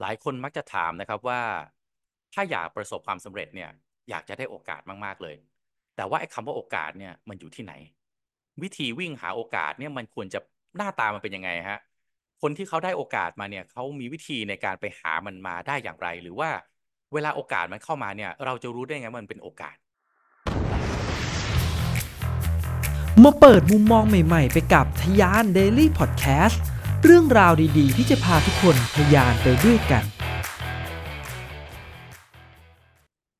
หลายคนมักจะถามนะครับว่า ถ้าอยากประสบความสำเร็จเนี่ยอยากจะได้โอกาสมากๆเลย แต่ว่าไอ้คำว่าโอกาสเนี่ยมันอยู่ที่ไหน วิธีวิ่งหาโอกาสเนี่ยมันควรจะหน้าตามันเป็นยังไงฮะคนที่เขาได้โอกาสมาเนี่ยเขามีวิธีในการไปหามันมาได้อย่างไร หรือว่าเวลาโอกาสมันเข้ามาเนี่ย เราจะรู้ได้ไงว่ามันเป็นโอกาส มาเปิดมุมมองใหม่ ๆ ไปกับทยาน Daily Podcast เรื่องราวดีๆ ที่จะพาทุกคนทยานไปด้วยกัน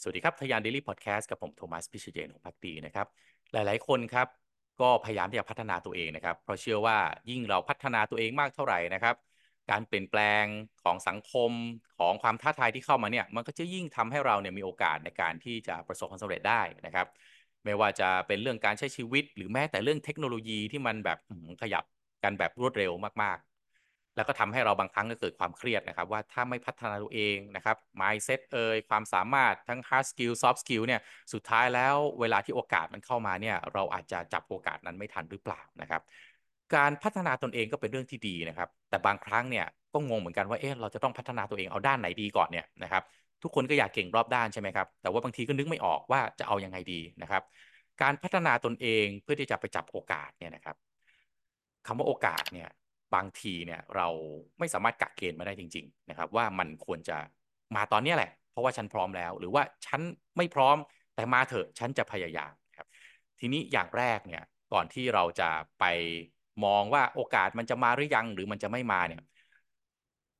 สวัสดีครับทยาน Daily Podcast กับผมโทมัสพิชเยนของพักดีนะครับ หลายๆ คนครับ ก็พยายามที่จะพัฒนาตัวเองนะครับ เพราะเชื่อว่ายิ่งเราพัฒนาตัวเองมากเท่าไหร่นะครับ การเปลี่ยนแปลงของสังคมของความท้าทายที่เข้ามาเนี่ย มันก็จะยิ่งทำให้เราเนี่ยมีโอกาสในการที่จะประสบความสำเร็จได้นะครับ ไม่ว่าจะเป็นเรื่องการใช้ชีวิต หรือแม้แต่เรื่องเทคโนโลยีที่มันแบบขยับกันแบบรวดเร็วมาก แล้วก็ทำให้เราบางครั้งก็เกิดความเครียดนะครับ ว่าถ้าไม่พัฒนาตัวเองนะครับ mindset เอ่ยความสามารถทั้ง hard skill soft skill เนี่ยสุดท้ายแล้วเวลาที่โอกาสมันเข้ามาเนี่ยเราอาจจะจับโอกาสนั้นไม่ทันหรือเปล่านะครับ การพัฒนาตนเองก็เป็นเรื่องที่ดีนะครับ แต่บางครั้งเนี่ยก็งงเหมือนกันว่าเอ๊ะเราจะต้องพัฒนาตัวเองเอาด้านไหนดีก่อนเนี่ยนะครับ ทุกคนก็อยากเก่งรอบด้านใช่ไหมครับแต่ว่าบางทีก็นึกไม่ออกว่าจะเอายังไงดีนะครับ การพัฒนาตนเองเพื่อที่จะไปจับโอกาสเนี่ยนะครับคำว่าโอกาสเนี่ย บางทีเนี่ยเราไม่สามารถกักเกณฑ์มาได้จริง ๆ นะครับ ว่ามันควรจะมาตอนนี้แหละ เพราะว่าฉันพร้อมแล้ว หรือว่าฉันไม่พร้อมแต่มาเถอะฉันจะพยายามครับทีนี้อย่างแรกเนี่ยก่อนที่เราจะไปมองว่าโอกาสมันจะมาหรือยัง หรือมันจะไม่มาเนี่ย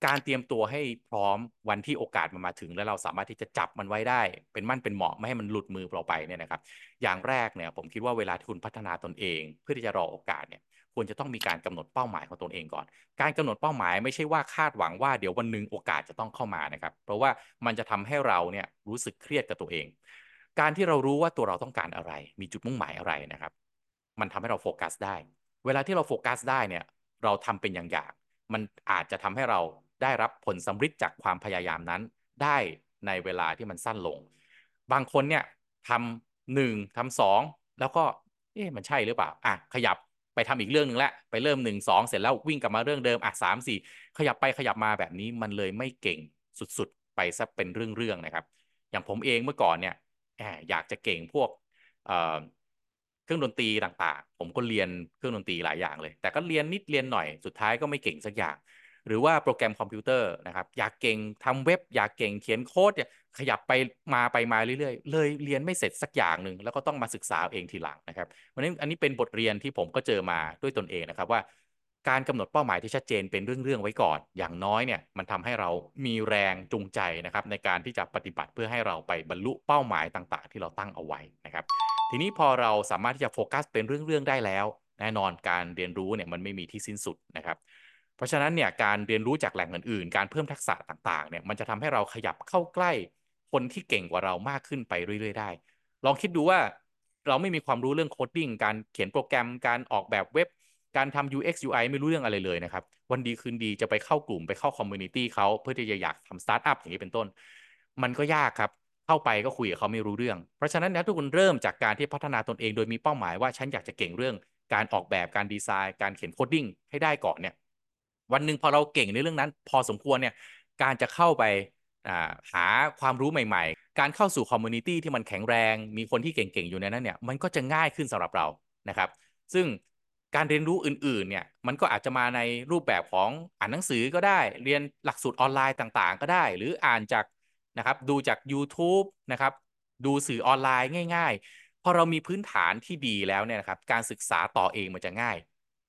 การเตรียมตัวให้พร้อมวันที่โอกาสมันมาถึง แล้วเราสามารถที่จะจับมันไว้ได้ เป็นมั่นเป็นเหมาะไม่ให้มันหลุดมือเราไปเนี่ยนะครับ อย่างแรกเนี่ยผมคิดว่าเวลาที่คุณพัฒนาตนเอง เพื่อที่จะรอโอกาสเนี่ย ควรจะต้องมีการกำหนดเป้าหมายของตนเองก่อน การกำหนดเป้าหมายไม่ใช่ว่าคาดหวังว่าเดี๋ยววันหนึ่งโอกาสจะต้องเข้ามานะครับ เพราะว่ามันจะทำให้เราเนี่ยรู้สึกเครียดกับตัวเอง การที่เรารู้ว่าตัวเราต้องการอะไร มีจุดมุ่งหมายอะไรนะครับ มันทำให้เราโฟกัสได้ เวลาที่เราโฟกัสได้เนี่ย เราทำเป็นอย่างๆ มันอาจจะทำให้เราได้รับผลสำฤทธิ์จากความพยายามนั้น ได้ในเวลาที่มันสั้นลง บางคนเนี่ยทำหนึ่งทำสองแล้วก็เอ๊ะมันใช่หรือเปล่าอะขยับ ไปทำอีกเรื่องหนึ่งแล้วไปเริ่มหนึ่งสองเสร็จแล้ววิ่งกลับมาเรื่องเดิมอะสามสี่ขยับไปขยับมาแบบนี้มันเลยไม่เก่งสุดๆ ไปซะเป็นเรื่องๆนะครับ อย่างผมเองเมื่อก่อนเนี่ยแอบอยากจะเก่งพวกเเครื่องดนตรีต่างๆ ผมก็เรียนเครื่องดนตรีหลายอย่างเลย แต่ก็เรียนนิดเรียนหน่อยสุดท้ายก็ไม่เก่งสักอย่าง หรือว่าโปรแกรมคอมพิวเตอร์นะครับ อยากเก่งทำเว็บ อยากเก่งเขียนโค้ดเนี่ยขยับไปมาไปมาเรื่อยๆ เลยเรียนไม่เสร็จสักอย่างหนึ่งแล้วก็ต้องมาศึกษาเองทีหลังนะครับวันนี้อันนี้เป็นบทเรียนที่ผมก็เจอมาด้วยตนเองนะครับว่า การกำหนดเป้าหมายที่ชัดเจนเป็นเรื่องๆไว้ก่อน อย่างน้อยเนี่ยมันทำให้เรามีแรงจูงใจนะครับในการที่จะปฏิบัติเพื่อให้เราไปบรรลุเป้าหมายต่างๆ ที่เราตั้งเอาไว้นะครับทีนี้พอเราสามารถที่จะโฟกัสเป็นเรื่องๆได้แล้ว แน่นอนการเรียนรู้เนี่ยมันไม่มีที่สิ้นสุดนะครับ เพราะฉะนั้นเนี่ยการเรียนรู้จากแหล่งอื่นๆ การเพิ่มทักษะต่างๆเนี่ยมันจะทำให้เราขยับเข้าใกล้คนที่เก่งกว่าเรามากขึ้นไปเรื่อยๆ ได้ ลองคิดดูว่าเราไม่มีความรู้เรื่อง coding การเขียนโปรแกรมการออกแบบเว็บ การทำ UX UI ไม่รู้เรื่องอะไรเลยนะครับ วันดีคืนดีจะไปเข้ากลุ่มไปเข้า community เขาเพื่อที่จะอยากทำสตาร์ทอัพอย่างนี้เป็นต้น มันก็ยากครับเข้าไปก็คุยกับเขาไม่รู้เรื่อง เพราะฉะนั้นนะทุกคนเริ่มจากการที่พัฒนาตนเองโดยมีเป้าหมายว่าฉันอยากจะเก่งเรื่อง การออกแบบการดีไซน์ การเขียน coding ให้ได้ก่อนเนี่ย วันหนึ่งพอเราเก่งในเรื่องนั้น พอสมควรเนี่ยการจะเข้าไปหาความรู้ใหม่ ๆ การเข้าสู่ community ที่มันแข็งแรง มีคนที่เก่งๆอยู่ในนั้นเนี่ยมันก็จะง่ายขึ้นสำหรับเรานะครับ ซึ่งการเรียนรู้อื่นๆเนี่ยมันก็อาจจะมาในรูปแบบของอ่านหนังสือก็ได้ เรียนหลักสูตรออนไลน์ต่างๆ ก็ได้ หรืออ่านจากนะครับดูจาก YouTube นะครับดูสื่อออนไลน์ง่าย ๆ พอเรามีพื้นฐานที่ดีแล้วเนี่ยนะครับการศึกษาต่อเองมันจะง่าย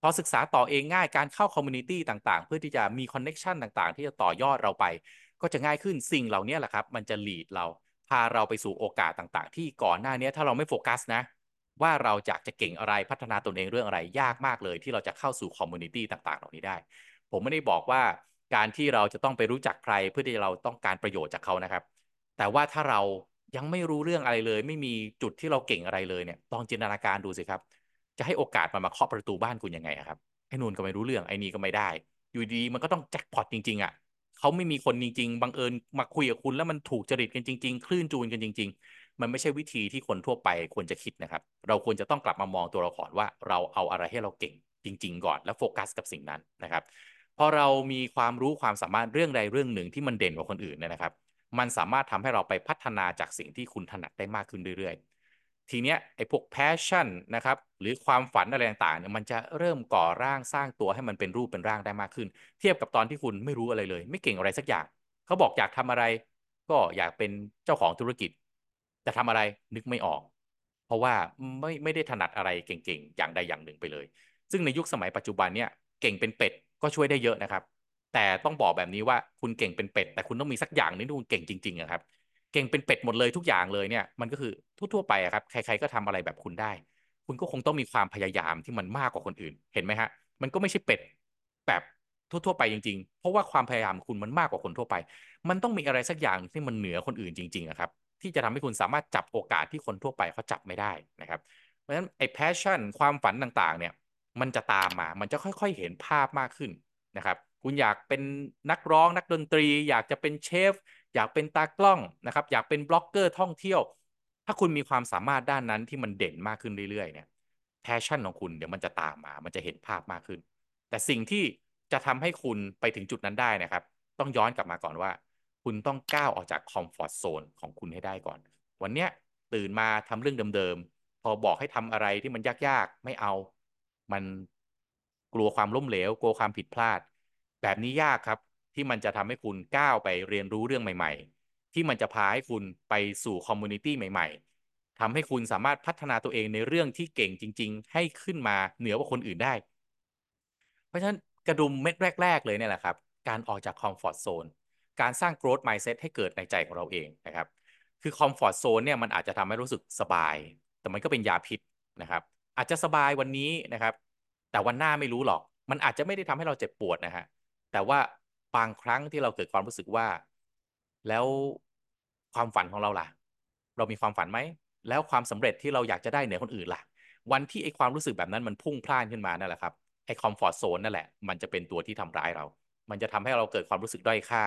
พอศึกษาต่อเองง่ายการเข้า community ต่างๆ เพื่อที่จะมี connection ต่างๆ ที่จะต่อยอดเราไป ก็จะง่ายขึ้นสิ่งเหล่านี้แหละครับ มันจะ lead เราพาเราไปสู่โอกาสต่างๆ ที่ก่อนหน้านี้ถ้าเราไม่โฟกัสนะ ว่าเราอยากจะเก่งอะไรพัฒนาตนเองเรื่องอะไรยากมากเลย ที่เราจะเข้าสู่ community ต่างๆ เหล่านี้ได้ ผมไม่ได้บอกว่าการที่เราจะต้องไปรู้จักใครเพื่อที่เราต้องการประโยชน์จากเขานะครับ แต่ว่าถ้าเรายังไม่รู้เรื่องอะไรเลย ไม่มีจุดที่เราเก่งอะไรเลยเนี่ยลองจินตนาการดูสิครับ จะให้โอกาสมันมาเคาะประตูบ้านคุณยังไงครับไอ้นูนก็ไม่รู้เรื่องไอ้นี่ก็ไม่ได้ อยู่ดีมันก็ต้องแจ็คพอตจริง ๆ อะเขาไม่มีคนจริง ๆบังเอิญมาคุยกับคุณแล้วมันถูกจริตกันจริง ๆ คลื่นจูนกันจริง ๆ มันไม่ใช่วิธีที่คนทั่วไปควรจะคิดนะครับ เราควรจะต้องกลับมามองตัวเราก่อนว่าเราเอาอะไรให้เราเก่งจริง ๆ ก่อนแล้วโฟกัสกับสิ่งนั้นนะครับพอเรามีความรู้ความสามารถเรื่องใดเรื่องหนึ่งที่มันเด่นกว่าคนอื่นเนี่ยนะครับ มันสามารถทำให้เราไปพัฒนาจากสิ่งที่คุณถนัดได้มากขึ้นเรื่อยๆ ทีเนี้ยไอ้พวก passion นะครับหรือความฝันอะไรต่างๆเนี่ยมันจะเริ่มก่อร่างสร้างตัวให้มันเป็นรูปเป็นร่างได้มากขึ้น เทียบกับตอนที่คุณไม่รู้อะไรเลย ไม่เก่งอะไรสักอย่าง เขาบอกอยากทำอะไร ก็อยากเป็นเจ้าของธุรกิจจะทำอะไรนึกไม่ออก เพราะว่าไม่ไม่ได้ถนัดอะไรเก่งๆ อย่างใดอย่างหนึ่งไปเลย ซึ่งในยุคสมัยปัจจุบันเนี่ยเก่งเป็นเป็ดก็ช่วยได้เยอะนะครับ แต่ต้องบอกแบบนี้ว่าคุณเก่งเป็นเป็ดแต่คุณต้องมีสักอย่างนึงที่คุณเก่งจริงๆอะครับ เก่งเป็นเป็ดหมดเลยทุกอย่างเลยเนี่ยมันก็คือทั่วๆไปอะครับใคร ๆก็ทำอะไรแบบคุณได้ คุณก็คงต้องมีความพยายามที่มันมากกว่าคนอื่นเห็นไหมฮะ มันก็ไม่ใช่เป็ดแบบทั่ว ๆ ไปจริง ๆ เพราะว่าความพยายามคุณมันมากกว่าคนทั่วไป มันต้องมีอะไรสักอย่างที่มันเหนือคนอื่นจริงๆอะครับที่จะทำให้คุณสามารถจับโอกาสที่คนทั่วไปเขาจับไม่ได้นะครับ เพราะฉะนั้นไอ้ passion ความฝันต่างๆ เนี่ย มันจะตามมา มันจะค่อยๆ เห็นภาพมากขึ้นนะครับ คุณอยากเป็นนักร้องนักดนตรี อยากจะเป็นเชฟ อยากเป็นตากล้องนะครับ อยากเป็นบล็อกเกอร์ท่องเที่ยว ถ้าคุณมีความสามารถด้านนั้นที่มันเด่นมากขึ้นเรื่อยๆเนี่ย passion ของคุณเดี๋ยวมันจะตามมา มันจะเห็นภาพมากขึ้น แต่สิ่งที่จะทำให้คุณไปถึงจุดนั้นได้นะครับ ต้องย้อนกลับมาก่อนว่า คุณต้องก้าวออกจาก comfort zone ของคุณให้ได้ก่อน วันเนี้ยตื่นมาทำเรื่องเดิมๆ พอบอกให้ทำอะไรที่มันยากๆ ไม่เอา มันกลัวความล้มเหลว กลัวความผิดพลาด แบบนี้ยากครับ ที่มันจะทำให้คุณก้าวไปเรียนรู้เรื่องใหม่ๆ ที่มันจะพาให้คุณไปสู่ community ใหม่ ๆทำให้คุณสามารถพัฒนาตัวเองในเรื่องที่เก่งจริง ๆ ให้ขึ้นมาเหนือกว่าคนอื่นได้ เพราะฉะนั้นกระดุมเม็ดแรก ๆ เลยเนี่ยแหละครับ การออกจาก comfort zone การสร้าง growth mindset ให้เกิดในใจของเราเองนะครับ คือ comfort zone เนี่ยมันอาจจะทำให้รู้สึกสบาย แต่มันก็เป็นยาพิษนะครับ อาจจะสบายวันนี้นะครับ แต่วันหน้าไม่รู้หรอก มันอาจจะไม่ได้ทำให้เราเจ็บปวดนะฮะ แต่ว่า บางครั้งที่เราเกิดความรู้สึกว่า แล้วความฝันของเราล่ะ เรามีความฝันไหม แล้วความสำเร็จที่เราอยากจะได้เหนือคนอื่นล่ะ วันที่ไอ้ความรู้สึกแบบนั้นมันพุ่งพล่านขึ้นมานั่นแหละครับไอ้ comfort zone นั่นแหละมันจะเป็นตัวที่ทำร้ายเรา มันจะทำให้เราเกิดความรู้สึกด้อยค่า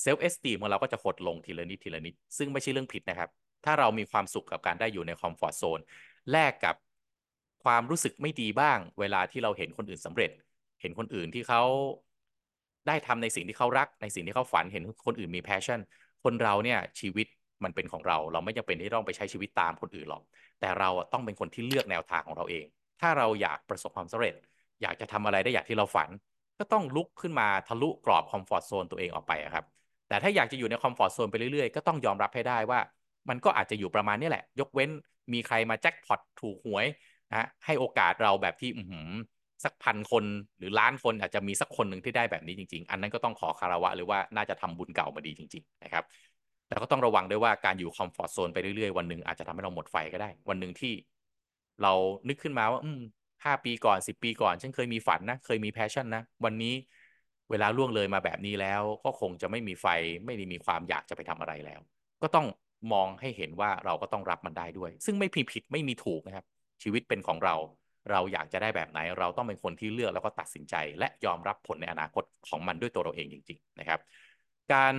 self-esteem ของเราก็จะหดลงทีละนิดทีละนิด ซึ่งไม่ใช่เรื่องผิดนะครับ ถ้าเรามีความสุขกับการได้อยู่ใน comfort zone แลกกับความรู้สึกไม่ดีบ้าง เวลาที่เราเห็นคนอื่นสำเร็จ เห็นคนอื่นที่เขา ได้ทำในสิ่งที่เขารัก ในสิ่งที่เขาฝันเห็นคนอื่นมี passion คนเราเนี่ยชีวิตมันเป็นของเรา เราไม่จำเป็นที่ต้องไปใช้ชีวิตตามคนอื่นหรอก แต่เราต้องเป็นคนที่เลือกแนวทางของเราเอง ถ้าเราอยากประสบความสำเร็จ อยากจะทำอะไรได้อย่างที่เราฝัน ก็ต้องลุกขึ้นมาทะลุกรอบ comfort zone ตัวเองออกไปครับ แต่ถ้าอยากจะอยู่ใน comfort zone ไปเรื่อยๆ ก็ต้องยอมรับให้ได้ว่า มันก็อาจจะอยู่ประมาณนี้แหละ ยกเว้นมีใครมาแจ็คพอตถูกหวยนะให้โอกาสเราแบบที่อืม สักพันคนหรือล้านคนอาจจะมีสักคนหนึ่งที่ได้แบบนี้จริง ๆ อันนั้นก็ต้องขอคารวะหรือว่าน่าจะทำบุญเก่ามาดีจริง ๆ นะครับแต่ก็ต้องระวังด้วยว่าการอยู่ comfort zone ไปเรื่อยๆ วันหนึ่งอาจจะทำให้เราหมดไฟก็ได้ วันหนึ่งที่เรานึกขึ้นมาว่า อืมห้าปีก่อนสิบปีก่อน ฉันเคยมีฝันนะ เคยมี passion นะ วันนี้เวลาล่วงเลยมาแบบนี้แล้ว ก็คงจะไม่มีไฟไม่ได้มีความอยากจะไปทำอะไรแล้ว ก็ต้องมองให้เห็นว่าเราก็ต้องรับมันได้ด้วย ซึ่งไม่มีผิดไม่มีถูกนะครับ ชีวิตเป็นของเรา เราอยากจะได้แบบไหน เราต้องเป็นคนที่เลือกแล้วก็ตัดสินใจ และยอมรับผลในอนาคตของมันด้วยตัวเราเองจริง ๆ นะครับ การ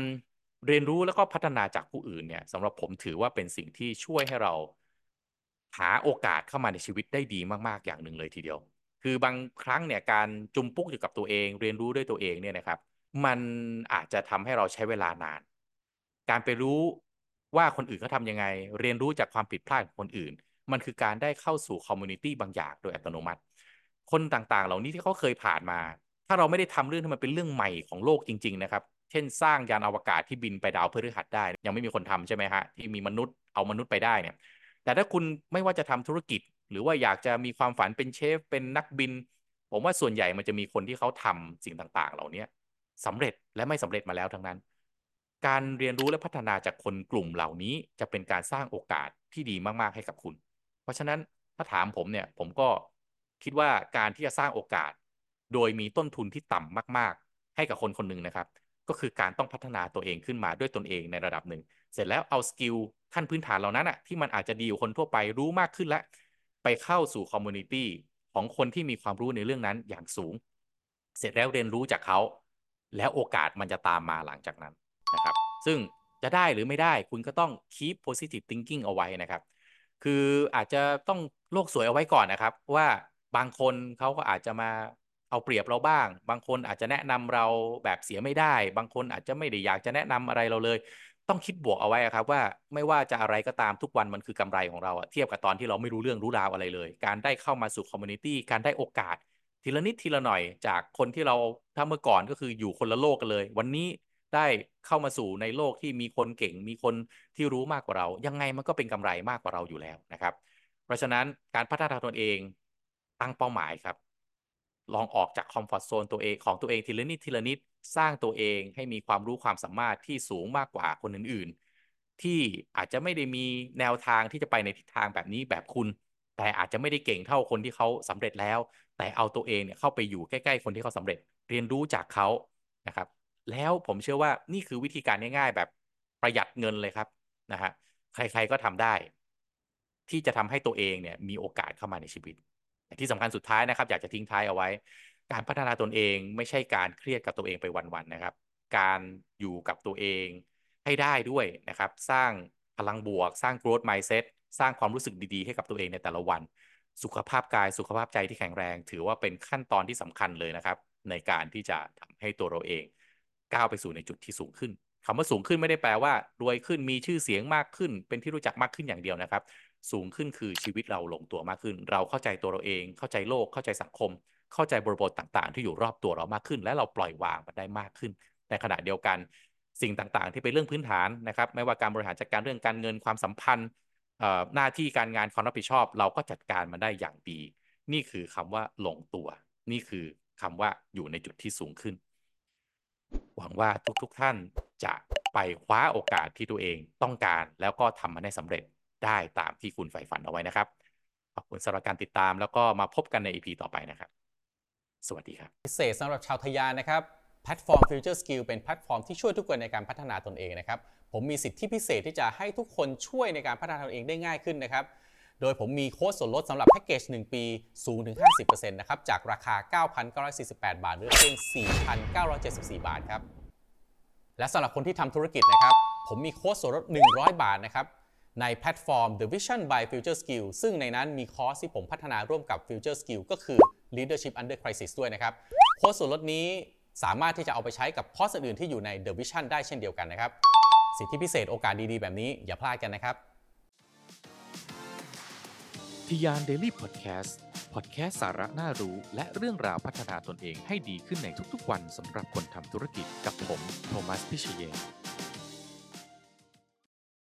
เรียนรู้แล้วก็พัฒนาจากผู้อื่นเนี่ยสำหรับผมถือว่าเป็นสิ่งที่ช่วยให้เราหาโอกาสเข้ามาในชีวิตได้ดีมากๆอย่างหนึ่งเลยทีเดียว คือบางครั้งเนี่ยการจุมปุ๊กอยู่กับตัวเอง เรียนรู้ด้วยตัวเองเนี่ยนะครับ มันอาจจะทำให้เราใช้เวลานาน การไปรู้ว่าคนอื่นเขาทำยังไง เรียนรู้จากความผิดพลาดของคนอื่น มันคือการได้เข้าสู่ community บางอย่างโดยอัตโนมัติ คนต่างๆ เหล่านี้ที่เขาเคยผ่านมา ถ้าเราไม่ได้ทำเรื่องที่มันเป็นเรื่องใหม่ของโลกจริง ๆ นะครับ เช่น สร้างยานอวกาศที่บินไปดาวพฤหัสได้ ยังไม่มีคนทำใช่ไหมฮะที่มีมนุษย์เอามนุษย์ไปได้เนี่ย แต่ถ้าคุณไม่ว่าจะทำธุรกิจ หรือว่าอยากจะมีความฝันเป็นเชฟ เป็นนักบิน ผมว่าส่วนใหญ่มันจะมีคนที่เขาทำสิ่งต่างๆ เหล่านี้สำเร็จและไม่สำเร็จมาแล้วทั้งนั้น การเรียนรู้และพัฒนาจากคนกลุ่มเหล่านี้จะเป็นการสร้างโอกาสที่ดีมาก ๆ ให้กับคุณ ราะฉะนั้นถ้าถามผมเนี่ยผมก็คิดว่าการที่จะสร้างโอกาส โดยมีต้นทุนที่ต่ำมาก ๆ ให้กับคนคนหนึ่งนะครับ ก็คือการต้องพัฒนาตัวเองขึ้นมาด้วยตนเองในระดับหนึ่ง เสร็จแล้วเอา skill ขั้นพื้นฐานเหล่านั้นอะที่มันอาจจะดีกว่าคนทั่วไปรู้มากขึ้นแล้วไปเข้าสู่ community ของคนที่มีความรู้ในเรื่องนั้นอย่างสูง เสร็จแล้วเรียนรู้จากเขา แล้วโอกาสมันจะตามมาหลังจากนั้นนะครับ ซึ่งจะได้หรือไม่ได้คุณก็ต้อง keep positive thinking เอาไว้นะครับ คืออาจจะต้องโลกสวยเอาไว้ก่อนนะครับ ว่าบางคนเขาก็อาจจะมาเอาเปรียบเราบ้าง บางคนอาจจะแนะนำเราแบบเสียไม่ได้ บางคนอาจจะไม่ได้อยากจะแนะนำอะไรเราเลย ต้องคิดบวกเอาไว้ครับ ว่าไม่ว่าจะอะไรก็ตามทุกวันมันคือกำไรของเราเทียบกับตอนที่เราไม่รู้เรื่องรู้ราวอะไรเลย การได้เข้ามาสู่ community การได้โอกาสทีละนิดทีละหน่อยจากคนที่เราถ้าเมื่อก่อนก็คืออยู่คนละโลกกันเลย วันนี้ ได้เข้ามาสู่ในโลกที่มีคนเก่ง มีคนที่รู้มากกว่าเรา ยังไงมันก็เป็นกำไรมากกว่าเราอยู่แล้วนะครับ เพราะฉะนั้นการพัฒนาตนเองตั้งเป้าหมายครับ ลองออกจากคอมฟอร์ทโซนตัวเองของตัวเองทีละนิดทีละนิดสร้างตัวเองให้มีความรู้ความสามารถที่สูงมากกว่าคนอื่น ๆ ที่อาจจะไม่ได้มีแนวทางที่จะไปในทิศทางแบบนี้แบบคุณ แต่อาจจะไม่ได้เก่งเท่าคนที่เขาสำเร็จแล้ว แต่เอาตัวเองเนี่ยเข้าไปอยู่ใกล้ ๆ คนที่เขาสำเร็จ เรียนรู้จากเขานะครับ แล้วผมเชื่อว่านี่คือวิธีการง่ายๆ แบบประหยัดเงินเลยครับนะฮะใครๆก็ทำได้ ที่จะทำให้ตัวเองเนี่ยมีโอกาสเข้ามาในชีวิตแต่ที่สำคัญสุดท้ายนะครับ อยากจะทิ้งท้ายเอาไว้ การพัฒนาตนเองไม่ใช่การเครียดกับตัวเองไปวันๆนะครับ การอยู่กับตัวเองให้ได้ด้วยนะครับ สร้างพลังบวก สร้าง growth mindset สร้างความรู้สึกดีๆ ให้กับตัวเองในแต่ละวัน สุขภาพกายสุขภาพใจที่แข็งแรง ถือว่าเป็นขั้นตอนที่สำคัญเลยนะครับ ในการที่จะทำให้ตัวเราเอง ก้าวไปสู่ในจุดที่สูงขึ้นคำว่าสูงขึ้นไม่ได้แปลว่า รวยขึ้นมีชื่อเสียงมากขึ้น เป็นที่รู้จักมากขึ้นอย่างเดียวนะครับ สูงขึ้นคือชีวิตเราลงตัวมากขึ้น เราเข้าใจตัวเราเอง เข้าใจโลก เข้าใจสังคม เข้าใจบริบทต่างๆ ที่อยู่รอบตัวเรามากขึ้น และเราปล่อยวางมันได้มากขึ้น ในขณะเดียวกัน สิ่งต่างๆ ที่เป็นเรื่องพื้นฐานนะครับ ไม่ว่าการบริหารจัดการเรื่องการเงินความสัมพันธ์หน้าที่การงานความรับผิดชอบ เราก็จัดการมันได้อย่างดี นี่คือคำว่าลงตัว นี่คือคำว่าอยู่ในจุดที่สูงขึ้น หวังว่าทุกๆท่านจะไปคว้าโอกาสที่ตัวเองต้องการแล้วก็ทำมันได้สำเร็จได้ตามที่คุณใฝ่ฝันเอาไว้นะครับ ขอบคุณสำหรับการติดตามแล้วก็มาพบกันใน EP ต่อไปนะครับ สวัสดีครับ พิเศษสำหรับชาวทะยานนะครับแพลตฟอร์ม Future Skill เป็นแพลตฟอร์มที่ช่วยทุกคนในการพัฒนาตนเองนะครับ ผมมีสิทธิพิเศษที่จะให้ทุกคนช่วยในการพัฒนาตนเองได้ง่ายขึ้นนะครับ โดยผมมีโค้ดส่วนลดสำหรับแพ็กเกจ 1 ปีสูงถึง 50%นะครับ จากราคา 9,948 บาทหรือเพียง 4,974 บาทครับ และสำหรับคนที่ทำธุรกิจนะครับ ผมมีโค้ดส่วนลด 100 บาทนะครับ ในแพลตฟอร์ม The Vision by Future Skill ซึ่งในนั้นมีคอร์สที่ผมพัฒนาร่วมกับ Future Skill ก็คือ Leadership Under Crisis ด้วยนะครับ โค้ดส่วนลดนี้สามารถที่จะเอาไปใช้กับคอร์สอื่นที่อยู่ใน The Vision ได้เช่นเดียวกันนะครับ สิทธิพิเศษโอกาสดีๆ แบบนี้อย่าพลาดกันนะครับ ทียานเดลี่พอดแคสต์พอดแคสสาระน่ารู้ และเรื่องราวพัฒนาตนเองให้ดีขึ้นในทุกๆวันสำหรับคนทำธุรกิจกับผม โทมัส พิเชย